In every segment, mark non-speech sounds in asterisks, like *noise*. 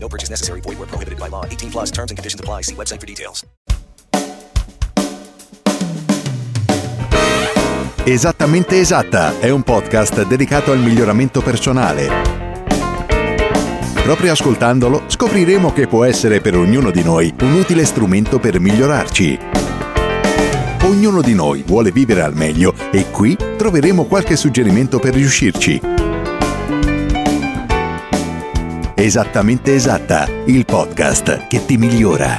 No purchase necessary. Void where prohibited by law. 18 plus terms and conditions apply. See website for details. Esattamente esatta è un podcast dedicato al miglioramento personale. Proprio ascoltandolo scopriremo che può essere per ognuno di noi un utile strumento per migliorarci. Ognuno di noi vuole vivere al meglio e qui troveremo qualche suggerimento per riuscirci. Esattamente esatta, il podcast che ti migliora.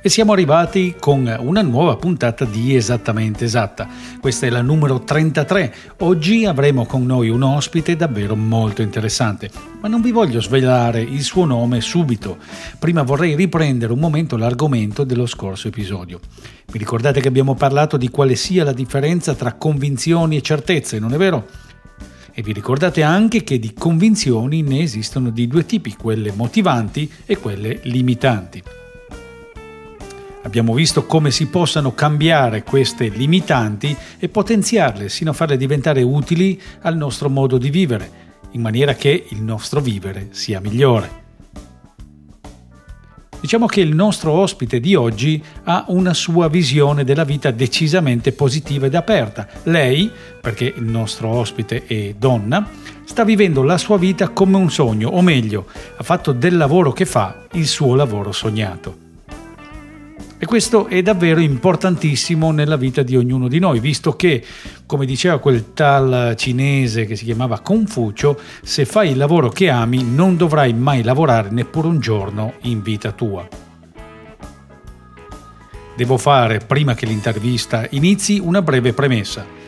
E siamo arrivati con una nuova puntata di Esattamente Esatta. Questa è la numero 33. Oggi avremo con noi un ospite davvero molto interessante, ma non vi voglio svelare il suo nome subito. Prima vorrei riprendere un momento l'argomento dello scorso episodio. Vi ricordate che abbiamo parlato di quale sia la differenza tra convinzioni e certezze, non è vero? E vi ricordate anche che di convinzioni ne esistono di due tipi, quelle motivanti e quelle limitanti. Abbiamo visto come si possano cambiare queste limitanti e potenziarle sino a farle diventare utili al nostro modo di vivere, in maniera che il nostro vivere sia migliore. Diciamo che il nostro ospite di oggi ha una sua visione della vita decisamente positiva ed aperta. Lei, perché il nostro ospite è donna, sta vivendo la sua vita come un sogno, o meglio, ha fatto del lavoro che fa il suo lavoro sognato. E questo è davvero importantissimo nella vita di ognuno di noi, visto che, come diceva quel tal cinese che si chiamava Confucio, se fai il lavoro che ami non dovrai mai lavorare neppure un giorno in vita tua. Devo fare, prima che l'intervista inizi, una breve premessa.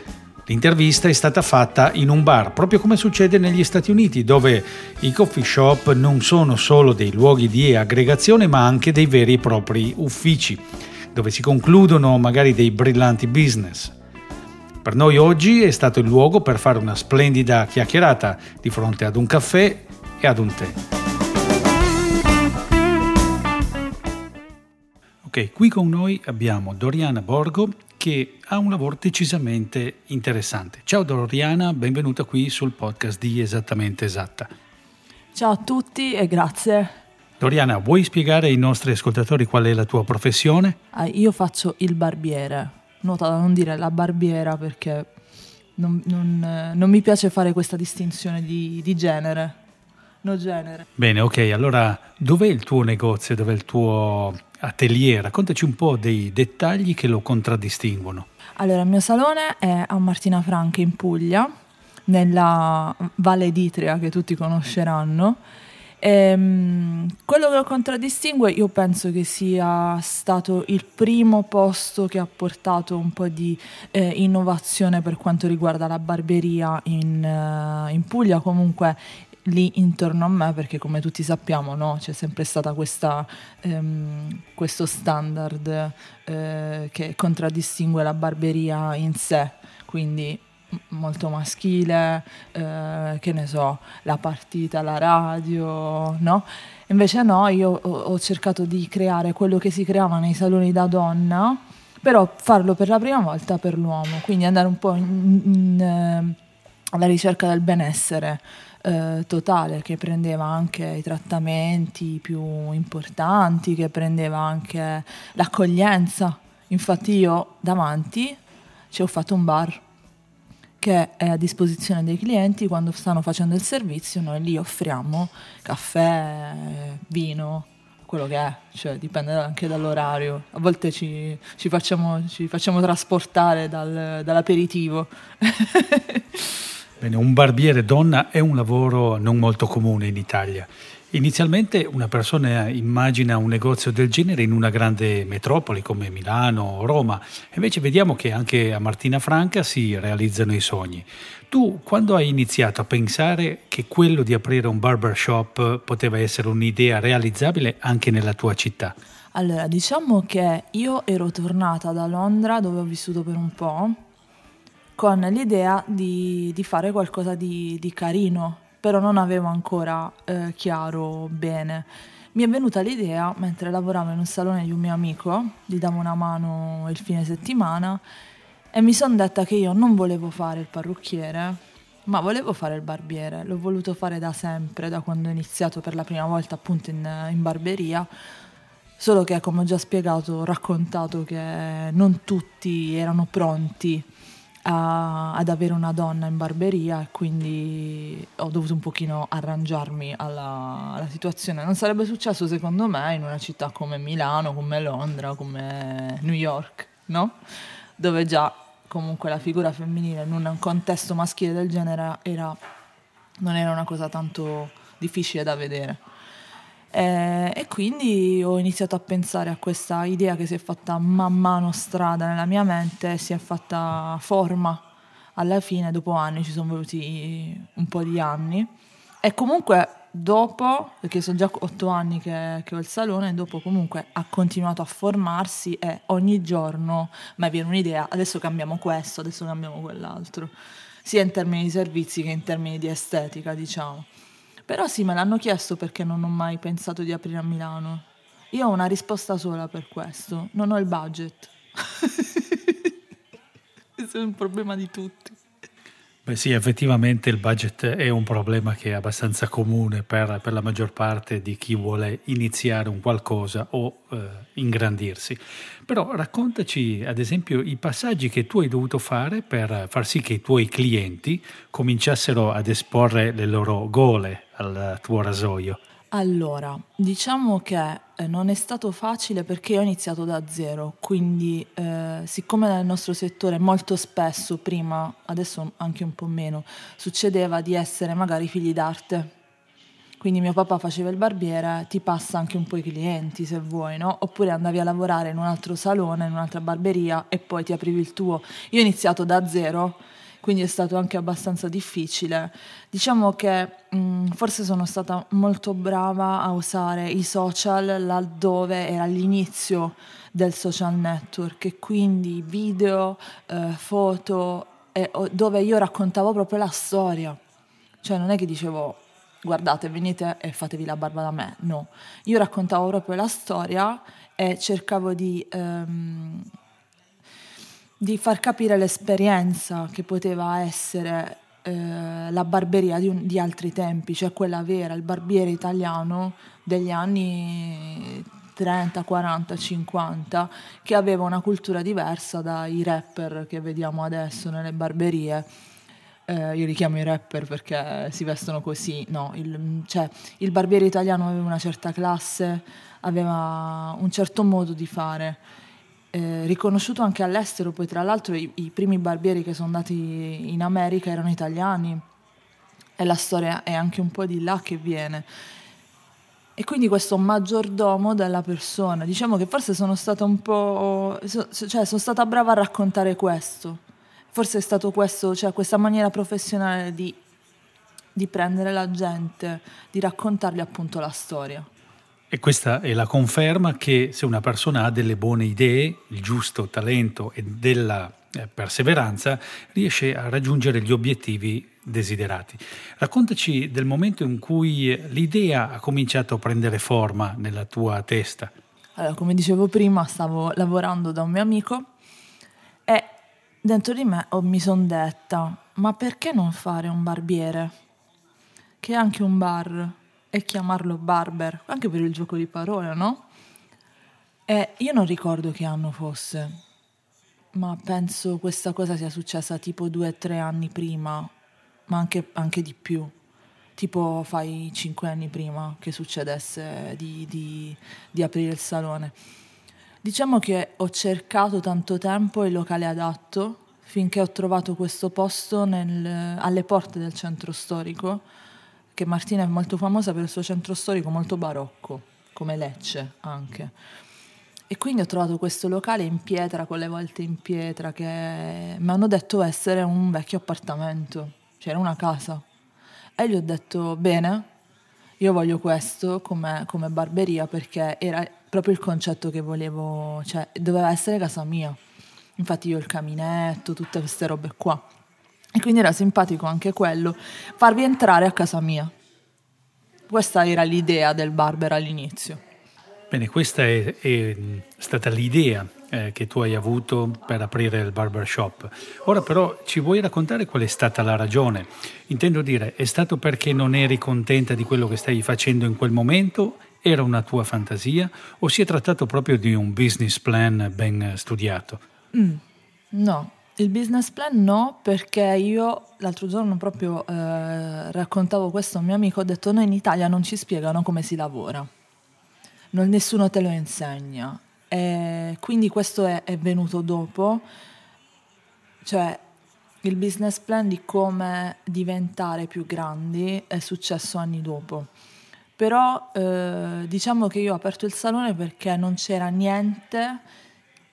L'intervista è stata fatta in un bar, proprio come succede negli Stati Uniti, dove i coffee shop non sono solo dei luoghi di aggregazione, ma anche dei veri e propri uffici, dove si concludono magari dei brillanti business. Per noi oggi è stato il luogo per fare una splendida chiacchierata di fronte ad un caffè e ad un tè. Ok, qui con noi abbiamo Doriana Borgo che ha un lavoro decisamente interessante. Ciao Doriana, benvenuta qui sul podcast di Esattamente Esatta. Ciao a tutti e grazie. Doriana, vuoi spiegare ai nostri ascoltatori qual è la tua professione? Ah, io faccio il barbiere. Nota da non dire la barbiera perché non, non, eh, non mi piace fare questa distinzione di, di genere. No genere. Bene, ok, allora dov'è il tuo negozio, dov'è il tuo atelier? Raccontaci un po' dei dettagli che lo contraddistinguono. Allora, il mio salone è a Martina Franca in Puglia, nella Valle d'Itria che tutti conosceranno. Ehm, quello che lo contraddistingue io penso che sia stato il primo posto che ha portato un po' di eh, innovazione per quanto riguarda la barberia in, uh, in Puglia, comunque lì intorno a me perché come tutti sappiamo no, c'è sempre stato ehm, questo standard eh, che contraddistingue la barberia in sé, quindi molto maschile, eh, che ne so, la partita, la radio, no? Invece no, io ho, cercato di creare quello che si creava nei saloni da donna, però farlo per la prima volta per l'uomo, quindi andare un po' in, in, eh, alla ricerca del benessere eh, totale che prendeva anche i trattamenti più importanti, che prendeva anche l'accoglienza. Infatti io davanti ci ho fatto un bar che è a disposizione dei clienti quando stanno facendo il servizio, noi lì offriamo caffè, vino, quello che è, cioè dipende anche dall'orario. A volte ci, ci, facciamo, ci facciamo, trasportare dal, dall'aperitivo. *laughs* Bene, un barbiere donna è un lavoro non molto comune in Italia. Inizialmente una persona immagina un negozio del genere in una grande metropoli come Milano o Roma, invece vediamo che anche a Martina Franca si realizzano i sogni. Tu quando hai iniziato a pensare che quello di aprire un barbershop poteva essere un'idea realizzabile anche nella tua città? Allora, diciamo che io ero tornata da Londra dove ho vissuto per un po' con l'idea di, di fare qualcosa di, di carino però non avevo ancora eh, chiaro bene. Mi è venuta l'idea mentre lavoravo in un salone di un mio amico, gli davo una mano il fine settimana e mi sono detta che io non volevo fare il parrucchiere, ma volevo fare il barbiere. L'ho voluto fare da sempre, da quando ho iniziato per la prima volta appunto in, in barberia. Solo che, come ho già spiegato, ho raccontato che non tutti erano pronti a, ad avere una donna in barberia e quindi ho dovuto un pochino arrangiarmi alla, alla, situazione. Non sarebbe successo secondo me in una città come Milano, come Londra, come New York, no? Dove già comunque la figura femminile in un contesto maschile del genere era, non era una cosa tanto difficile da vedere. Eh, e quindi ho iniziato a pensare a questa idea che si è fatta man mano strada nella mia mente, si è fatta forma alla fine, dopo anni, ci sono voluti un po' di anni. E comunque dopo, perché sono già otto anni che, che, ho il salone, dopo comunque ha continuato a formarsi e ogni giorno mi viene un'idea, adesso cambiamo questo, adesso cambiamo quell'altro, sia in termini di servizi che in termini di estetica, diciamo. Però sì, me l'hanno chiesto perché non ho mai pensato di aprire a Milano. Io ho una risposta sola per questo, non ho il budget. *laughs* questo è un problema di tutti. Beh sì, effettivamente il budget è un problema che è abbastanza comune per, per la maggior parte di chi vuole iniziare un qualcosa o eh, ingrandirsi. Però raccontaci ad esempio i passaggi che tu hai dovuto fare per far sì che i tuoi clienti cominciassero ad esporre le loro gole al tuo rasoio. Allora, diciamo che eh, non è stato facile perché ho iniziato da zero, quindi eh, siccome nel nostro settore molto spesso, prima, adesso anche un po' meno, succedeva di essere magari figli d'arte. Quindi mio papà faceva il barbiere, ti passa anche un po' i clienti se vuoi, no? Oppure andavi a lavorare in un altro salone, in un'altra barberia e poi ti aprivi il tuo. Io ho iniziato da zero quindi è stato anche abbastanza difficile. Diciamo che mh, mm, forse sono stata molto brava a usare i social laddove era l'inizio del social network e quindi video, eh, foto, eh, dove io raccontavo proprio la storia. Cioè non è che dicevo guardate venite e fatevi la barba da me, no. Io raccontavo proprio la storia e cercavo di... Ehm, di far capire l'esperienza che poteva essere eh, la barberia di, un, di, altri tempi, cioè quella vera, il barbiere italiano degli anni 30, 40, 50, che aveva una cultura diversa dai rapper che vediamo adesso nelle barberie. Eh, io li chiamo i rapper perché si vestono così, no, il, cioè, il barbiere italiano aveva una certa classe, aveva un certo modo di fare eh, riconosciuto anche all'estero, poi tra l'altro i, i, primi barbieri che sono andati in America erano italiani e la storia è anche un po' di là che viene. E quindi questo maggiordomo della persona, diciamo che forse sono stata un po', cioè sono stata brava a raccontare questo, forse è stato questo, cioè questa maniera professionale di, di prendere la gente, di raccontargli appunto la storia. E questa è la conferma che se una persona ha delle buone idee, il giusto talento e della eh, perseveranza, riesce a raggiungere gli obiettivi desiderati. Raccontaci del momento in cui l'idea ha cominciato a prendere forma nella tua testa. Allora, come dicevo prima, stavo lavorando da un mio amico e dentro di me mi sono detta, ma perché non fare un barbiere? Che è anche un bar e chiamarlo Barber, anche per il gioco di parole, no? E io non ricordo che anno fosse, ma penso questa cosa sia successa tipo due o tre anni prima, ma anche, anche, di più. Tipo fai cinque anni prima che succedesse di, di, di aprire il salone. Diciamo che ho cercato tanto tempo il locale adatto finché ho trovato questo posto nel- alle porte del centro storico, che Martina è molto famosa per il suo centro storico molto barocco, come Lecce anche. E quindi ho trovato questo locale in pietra, con le volte in pietra, che mi hanno detto essere un vecchio appartamento, cioè era una casa. E gli ho detto, bene, io voglio questo come, come barberia perché era proprio il concetto che volevo, cioè doveva essere casa mia. Infatti io ho il caminetto, tutte queste robe qua. E quindi era simpatico anche quello, farvi entrare a casa mia. Questa era l'idea del barber all'inizio. Bene, questa è, è stata l'idea eh, che tu hai avuto per aprire il barbershop. Ora però ci vuoi raccontare qual è stata la ragione? Intendo dire, è stato perché non eri contenta di quello che stavi facendo in quel momento? Era una tua fantasia? O si è trattato proprio di un business plan ben studiato? No, il business plan no, perché io l'altro giorno proprio eh, raccontavo questo a un mio amico, ho detto noi in Italia non ci spiegano come si lavora, non, nessuno te lo insegna. E quindi questo è, è venuto dopo, cioè il business plan di come diventare più grandi è successo anni dopo. Però eh, diciamo che io ho aperto il salone perché non c'era niente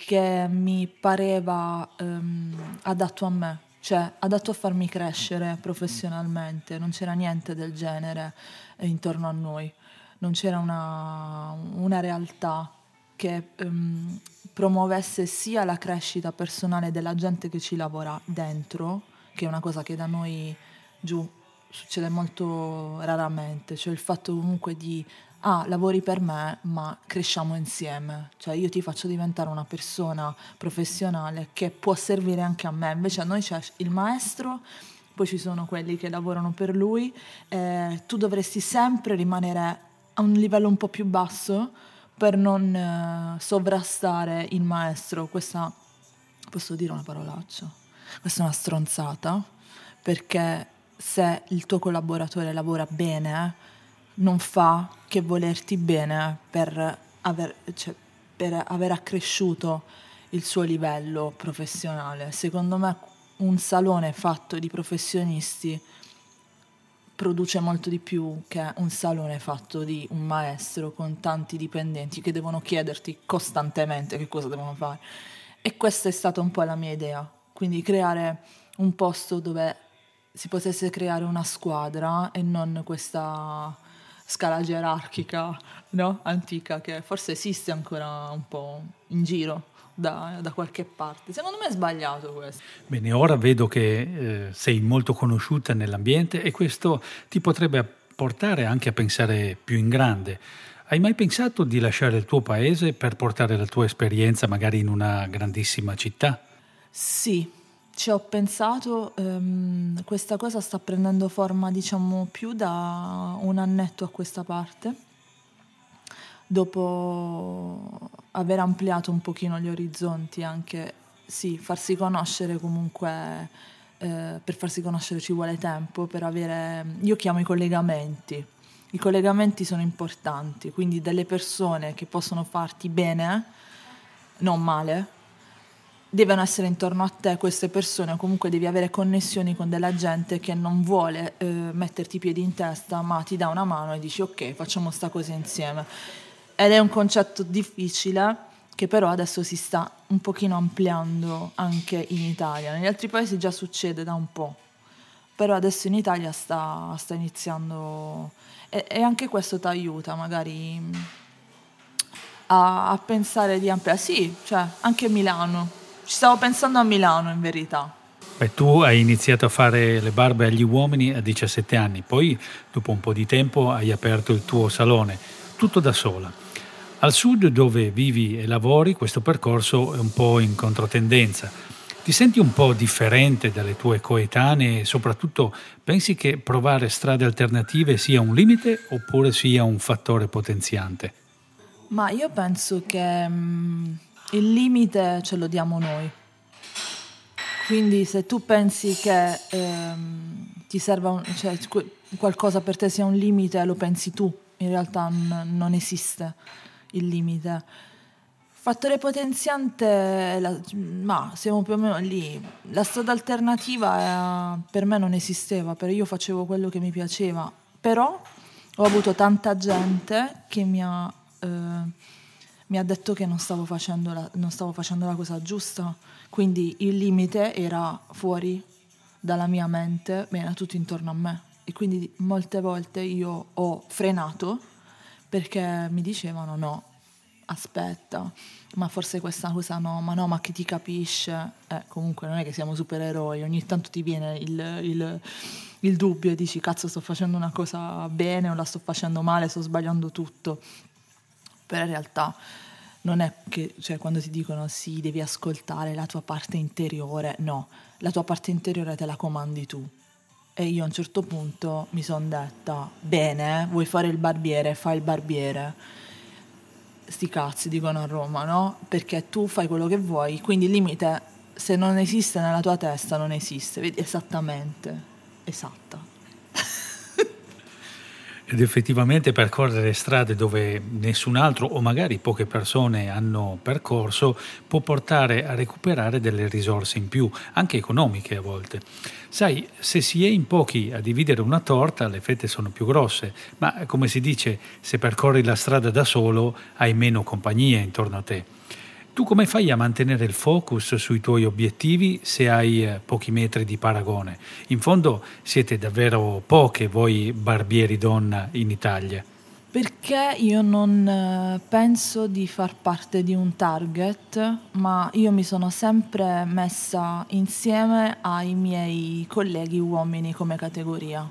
che mi pareva ehm, adatto a me, cioè adatto a farmi crescere professionalmente, non c'era niente del genere eh, intorno a noi, non c'era una, una realtà che ehm, promuovesse sia la crescita personale della gente che ci lavora dentro, che è una cosa che da noi giù succede molto raramente, cioè il fatto comunque di ah, lavori per me, ma cresciamo insieme, cioè io ti faccio diventare una persona professionale che può servire anche a me, invece a noi c'è il maestro, poi ci sono quelli che lavorano per lui, eh, tu dovresti sempre rimanere a un livello un po' più basso per non eh, sovrastare il maestro, questa posso dire una parolaccia, questa è una stronzata, perché se il tuo collaboratore lavora bene, non fa che volerti bene per aver, cioè, per aver accresciuto il suo livello professionale. Secondo me un salone fatto di professionisti produce molto di più che un salone fatto di un maestro con tanti dipendenti che devono chiederti costantemente che cosa devono fare. E questa è stata un po' la mia idea, quindi creare un posto dove si potesse creare una squadra e non questa scala gerarchica no? antica che forse esiste ancora un po' in giro da, da qualche parte. Secondo me è sbagliato questo. Bene, ora vedo che eh, sei molto conosciuta nell'ambiente e questo ti potrebbe portare anche a pensare più in grande. Hai mai pensato di lasciare il tuo paese per portare la tua esperienza magari in una grandissima città? Sì, ci ho pensato, ehm, questa cosa sta prendendo forma diciamo più da un annetto a questa parte, dopo aver ampliato un pochino gli orizzonti, anche sì, farsi conoscere comunque, eh, per farsi conoscere ci vuole tempo, per avere, io chiamo i collegamenti, i collegamenti sono importanti, quindi delle persone che possono farti bene, non male, devono essere intorno a te queste persone o comunque devi avere connessioni con della gente che non vuole eh, metterti i piedi in testa ma ti dà una mano e dici ok facciamo sta cosa insieme. Ed è un concetto difficile che però adesso si sta un pochino ampliando anche in Italia. Negli altri paesi già succede da un po' però adesso in Italia sta, sta iniziando e, e anche questo ti aiuta magari a, a pensare di ampliare. Sì cioè anche Milano ci stavo pensando a Milano in verità. Beh, tu hai iniziato a fare le barbe agli uomini a 17 anni, poi dopo un po' di tempo hai aperto il tuo salone, tutto da sola. Al sud dove vivi e lavori questo percorso è un po' in controtendenza. Ti senti un po' differente dalle tue coetanee e soprattutto pensi che provare strade alternative sia un limite oppure sia un fattore potenziante? Ma io penso che... Il limite ce lo diamo noi. Quindi se tu pensi che ehm, ti serva un, cioè, qualcosa per te sia un limite, lo pensi tu. In realtà n- non esiste il limite. Fattore potenziante, la- ma siamo più o meno lì. La strada alternativa eh, per me non esisteva, perché io facevo quello che mi piaceva, però ho avuto tanta gente che mi ha, eh, mi ha detto che non stavo, facendo la, non stavo facendo la cosa giusta, quindi il limite era fuori dalla mia mente, ma era tutto intorno a me. E quindi molte volte io ho frenato perché mi dicevano no, aspetta, ma forse questa cosa no, ma no, ma chi ti capisce? Eh, comunque non è che siamo supereroi, ogni tanto ti viene il, il- il dubbio e dici cazzo sto facendo una cosa bene o la sto facendo male, sto sbagliando tutto. Però in realtà non è che, cioè quando ti dicono sì, devi ascoltare la tua parte interiore, no, la tua parte interiore te la comandi tu. E io a un certo punto mi sono detta, bene, vuoi fare il barbiere, fai il barbiere sti cazzi dicono a Roma, no? Perché tu fai quello che vuoi, quindi il limite se non esiste nella tua testa non esiste, vedi esattamente, esatta. Ed effettivamente percorrere strade dove nessun altro o magari poche persone hanno percorso può portare a recuperare delle risorse in più, anche economiche a volte. Sai, se si è in pochi a dividere una torta, le fette sono più grosse, ma come si dice, se percorri la strada da solo hai meno compagnia intorno a te. Tu come fai a mantenere il focus sui tuoi obiettivi se hai eh, pochi metri di paragone? In fondo siete davvero poche voi barbieri donna in Italia. Perché io non eh, penso di far parte di un target, ma io mi sono sempre messa insieme ai miei colleghi uomini come categoria.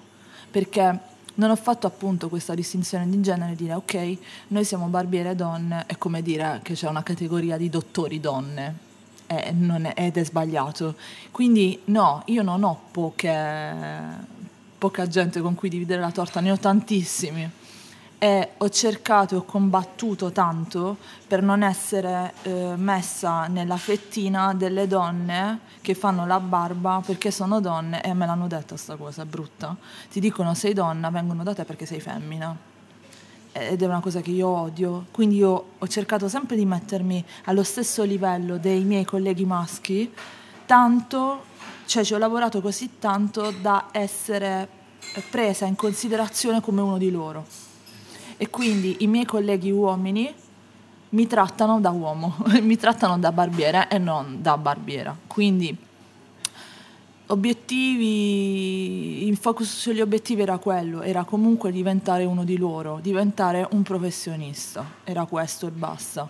Perché non ho fatto appunto questa distinzione di genere, dire ok, noi siamo barbiere donne, è come dire che c'è una categoria di dottori donne. Non è- ed è sbagliato. Quindi no, io non ho poche, poca gente con cui dividere la torta, ne ho tantissimi e ho cercato e ho combattuto tanto per non essere eh, messa nella fettina delle donne che fanno la barba perché sono donne e me l'hanno detta sta cosa, brutta. Ti dicono sei donna, vengono da te perché sei femmina. Ed è una cosa che io odio. Quindi io ho cercato sempre di mettermi allo stesso livello dei miei colleghi maschi, tanto, cioè ci ho lavorato così tanto da essere presa in considerazione come uno di loro e quindi i miei colleghi uomini mi trattano da uomo, *laughs* mi trattano da barbiere e non da barbiera. Quindi obiettivi, il focus sugli obiettivi era quello, era comunque diventare uno di loro, diventare un professionista, era questo e basta.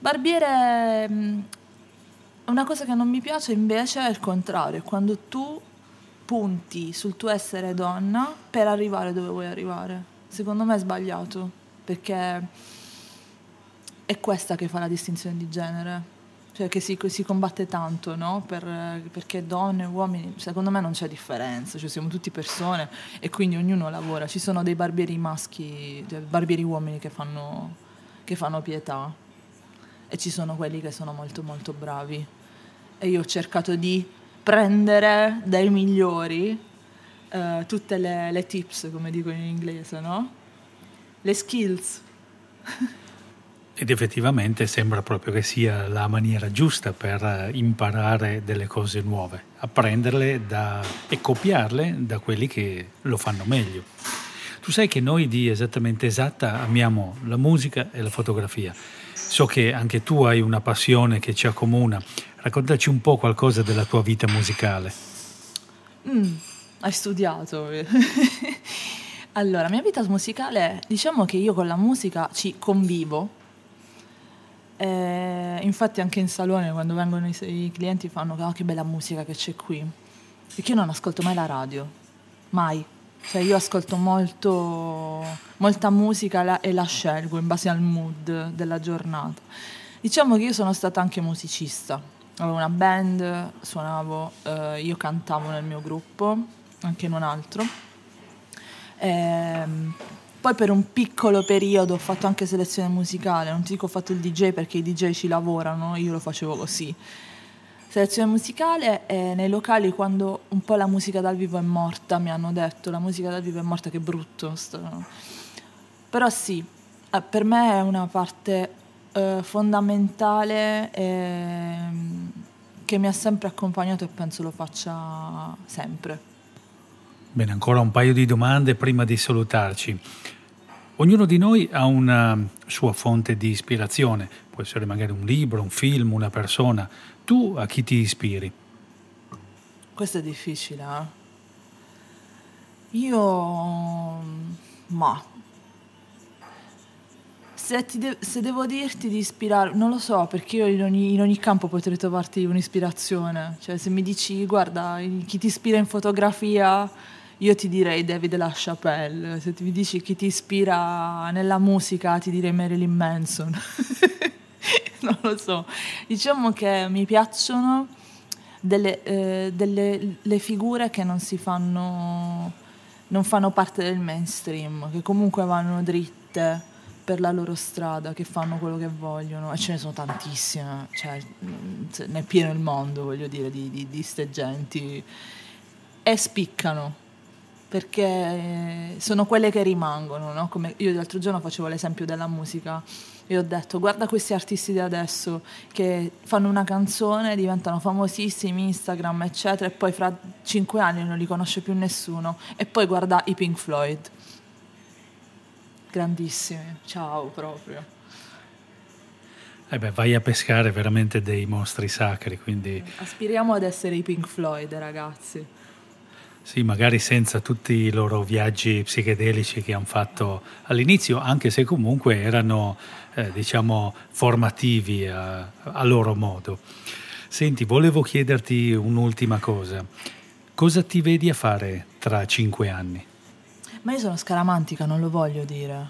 Barbiere, mh, una cosa che non mi piace invece è il contrario, quando tu punti sul tuo essere donna per arrivare dove vuoi arrivare. Secondo me è sbagliato, perché è questa che fa la distinzione di genere. Cioè che si, si combatte tanto, no? Per- perché donne e uomini, secondo me non c'è differenza, cioè siamo tutti persone e quindi ognuno lavora. Ci sono dei barbieri maschi, dei barbieri uomini che fanno, che fanno pietà e ci sono quelli che sono molto molto bravi. E io ho cercato di prendere dai migliori eh, tutte le, le tips, come dicono in inglese, no? Le skills. *laughs* Ed effettivamente sembra proprio che sia la maniera giusta per eh, imparare delle cose nuove, apprenderle da, e copiarle da quelli che lo fanno meglio. Tu sai che noi di Esattamente Esatta amiamo la musica e la fotografia. So che anche tu hai una passione che ci accomuna. Raccontaci un po' qualcosa della tua vita musicale. Mm, hai studiato. *laughs* allora, mia vita musicale, diciamo che io con la musica ci convivo. Eh, infatti anche in salone quando vengono i, i clienti fanno "Ah, che bella musica che c'è qui. Perché io non ascolto mai la radio, mai. Cioè io ascolto molto, molta musica la- e la scelgo in base al mood della giornata. Diciamo che io sono stata anche musicista. Avevo una band, suonavo, eh, io cantavo nel mio gruppo, anche in un altro. Ehm, poi per un piccolo periodo ho fatto anche selezione musicale, non ti dico ho fatto il DJ perché i DJ ci lavorano, io lo facevo così. Selezione musicale e nei locali quando un po' la musica dal vivo è morta, mi hanno detto la musica dal vivo è morta, che brutto. sto- Però sì, eh, per me è una parte eh, fondamentale e, che mi ha sempre accompagnato e penso lo faccia sempre. Bene, ancora un paio di domande prima di salutarci. Ognuno di noi ha una sua fonte di ispirazione, può essere magari un libro, un film, una persona. Tu a chi ti ispiri? Questo è difficile, eh? Io... ma... Se, de- se, devo dirti di ispirare, non lo so, perché io in ogni, in ogni, campo potrei trovarti un'ispirazione. Cioè, se mi dici, guarda, chi ti ispira in fotografia, io ti direi David LaChapelle. Se mi dici chi ti ispira nella musica, ti direi Marilyn Manson. *laughs* non lo so. Diciamo che mi piacciono delle, eh, delle le figure che non si fanno non fanno parte del mainstream, che comunque vanno dritte per la loro strada, che fanno quello che vogliono, e ce ne sono tantissime, cioè ne è pieno il mondo, voglio dire, di, di, genti, e spiccano, perché sono quelle che rimangono, no? Come io l'altro giorno facevo l'esempio della musica, e ho detto guarda questi artisti di adesso che fanno una canzone, diventano famosissimi, Instagram eccetera e poi fra cinque anni non li conosce più nessuno e poi guarda i Pink Floyd. Grandissimi, ciao proprio. Eh beh, vai a pescare veramente dei mostri sacri, quindi... Aspiriamo ad essere i Pink Floyd, ragazzi. Sì, magari senza tutti i loro viaggi psichedelici che hanno fatto all'inizio, anche se comunque erano eh, diciamo, formativi a, a loro modo. Senti, volevo chiederti un'ultima cosa. Cosa ti vedi a fare tra cinque anni? Ma io sono scaramantica, non lo voglio dire.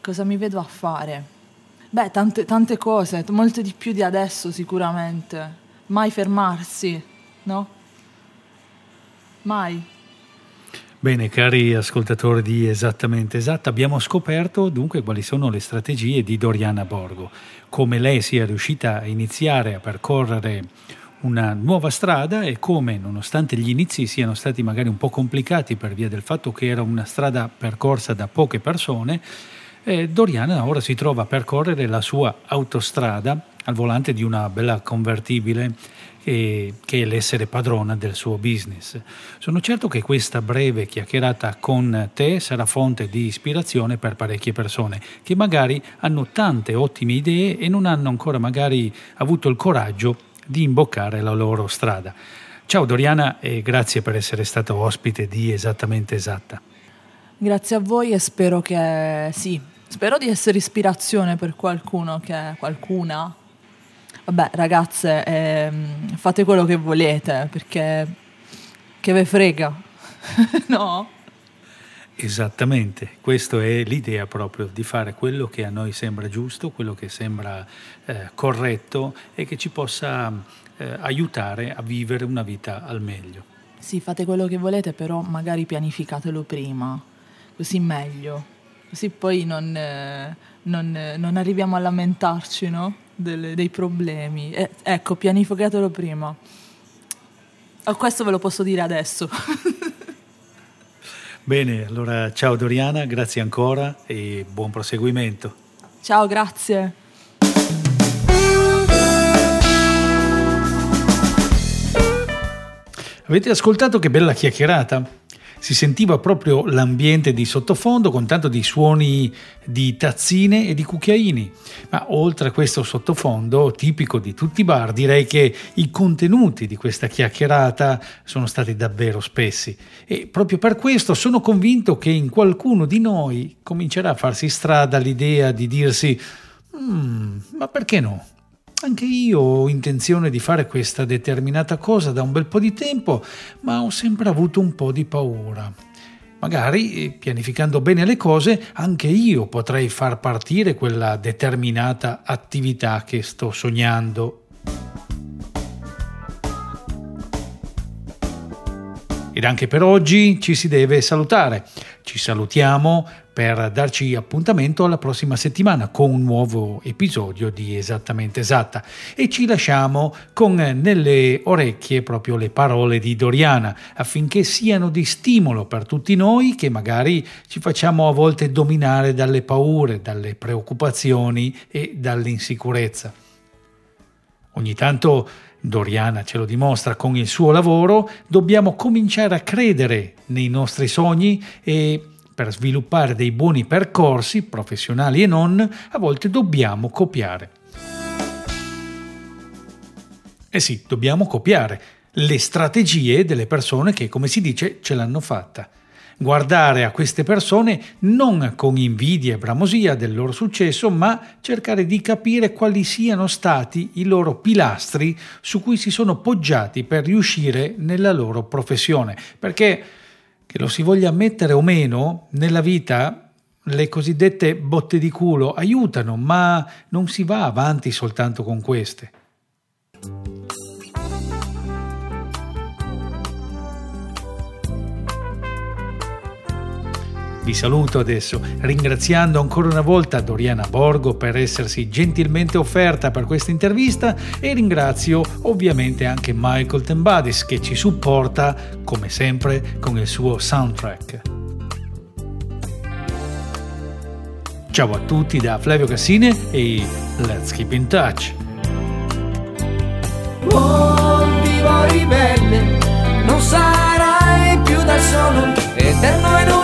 Cosa mi vedo a fare? Beh, tante, tante cose, molte di più di adesso sicuramente. Mai fermarsi, no? Mai. Bene, cari ascoltatori di Esattamente Esatta, abbiamo scoperto dunque quali sono le strategie di Doriana Borgo, come lei sia riuscita a iniziare a percorrere una nuova strada e come, nonostante gli inizi siano stati magari un po' complicati per via del fatto che era una strada percorsa da poche persone, eh, Doriana ora si trova a percorrere la sua autostrada al volante di una bella convertibile che, che è l'essere padrona del suo business. Sono certo che questa breve chiacchierata con te sarà fonte di ispirazione per parecchie persone che magari hanno tante ottime idee e non hanno ancora magari avuto il coraggio di imboccare la loro strada. Ciao Doriana e grazie per essere stata ospite di Esattamente Esatta. Grazie a voi e spero che sì, spero di essere ispirazione per qualcuno che qualcuna vabbè ragazze ehm, fate quello che volete perché che ve frega *laughs* no? Esattamente, questa è l'idea proprio di fare quello che a noi sembra giusto, quello che sembra eh, corretto e che ci possa eh, aiutare a vivere una vita al meglio. Sì, fate quello che volete, però magari pianificatelo prima, così meglio, così poi non, eh, non, non arriviamo a lamentarci, no? Delle, dei problemi. Eh, ecco, pianificatelo prima. Oh, questo ve lo posso dire adesso. *laughs* Bene, allora ciao Doriana, grazie ancora e buon proseguimento. Ciao, grazie. Avete ascoltato che bella chiacchierata? Si sentiva proprio l'ambiente di sottofondo con tanto di suoni di tazzine e di cucchiaini. Ma oltre a questo sottofondo tipico di tutti i bar, direi che i contenuti di questa chiacchierata sono stati davvero spessi e proprio per questo sono convinto che in qualcuno di noi comincerà a farsi strada l'idea di dirsi mm, ma perché no? Anche io ho intenzione di fare questa determinata cosa da un bel po' di tempo, ma ho sempre avuto un po' di paura. Magari, pianificando bene le cose, anche io potrei far partire quella determinata attività che sto sognando. Ed anche per oggi ci si deve salutare. Ci salutiamo per darci appuntamento alla prossima settimana con un nuovo episodio di Esattamente Esatta e ci lasciamo con nelle orecchie proprio le parole di Doriana affinché siano di stimolo per tutti noi che magari ci facciamo a volte dominare dalle paure, dalle preoccupazioni e dall'insicurezza. Ogni tanto Doriana ce lo dimostra con il suo lavoro, dobbiamo cominciare a credere nei nostri sogni e per sviluppare dei buoni percorsi, professionali e non, a volte dobbiamo copiare. Eh sì, dobbiamo copiare le strategie delle persone che, come si dice, ce l'hanno fatta. Guardare a queste persone non con invidia e bramosia del loro successo, ma cercare di capire quali siano stati i loro pilastri su cui si sono poggiati per riuscire nella loro professione. Perché che lo si voglia ammettere o meno, nella vita le cosiddette botte di culo aiutano, ma non si va avanti soltanto con queste. Vi saluto adesso, ringraziando ancora una volta Doriana Borgo per essersi gentilmente offerta per questa intervista e ringrazio ovviamente anche Michael Tembadis che ci supporta come sempre con il suo soundtrack. Ciao a tutti da Flavio Cassine e let's keep in touch. Motivo ribelle, non sarai più da solo, eterno in una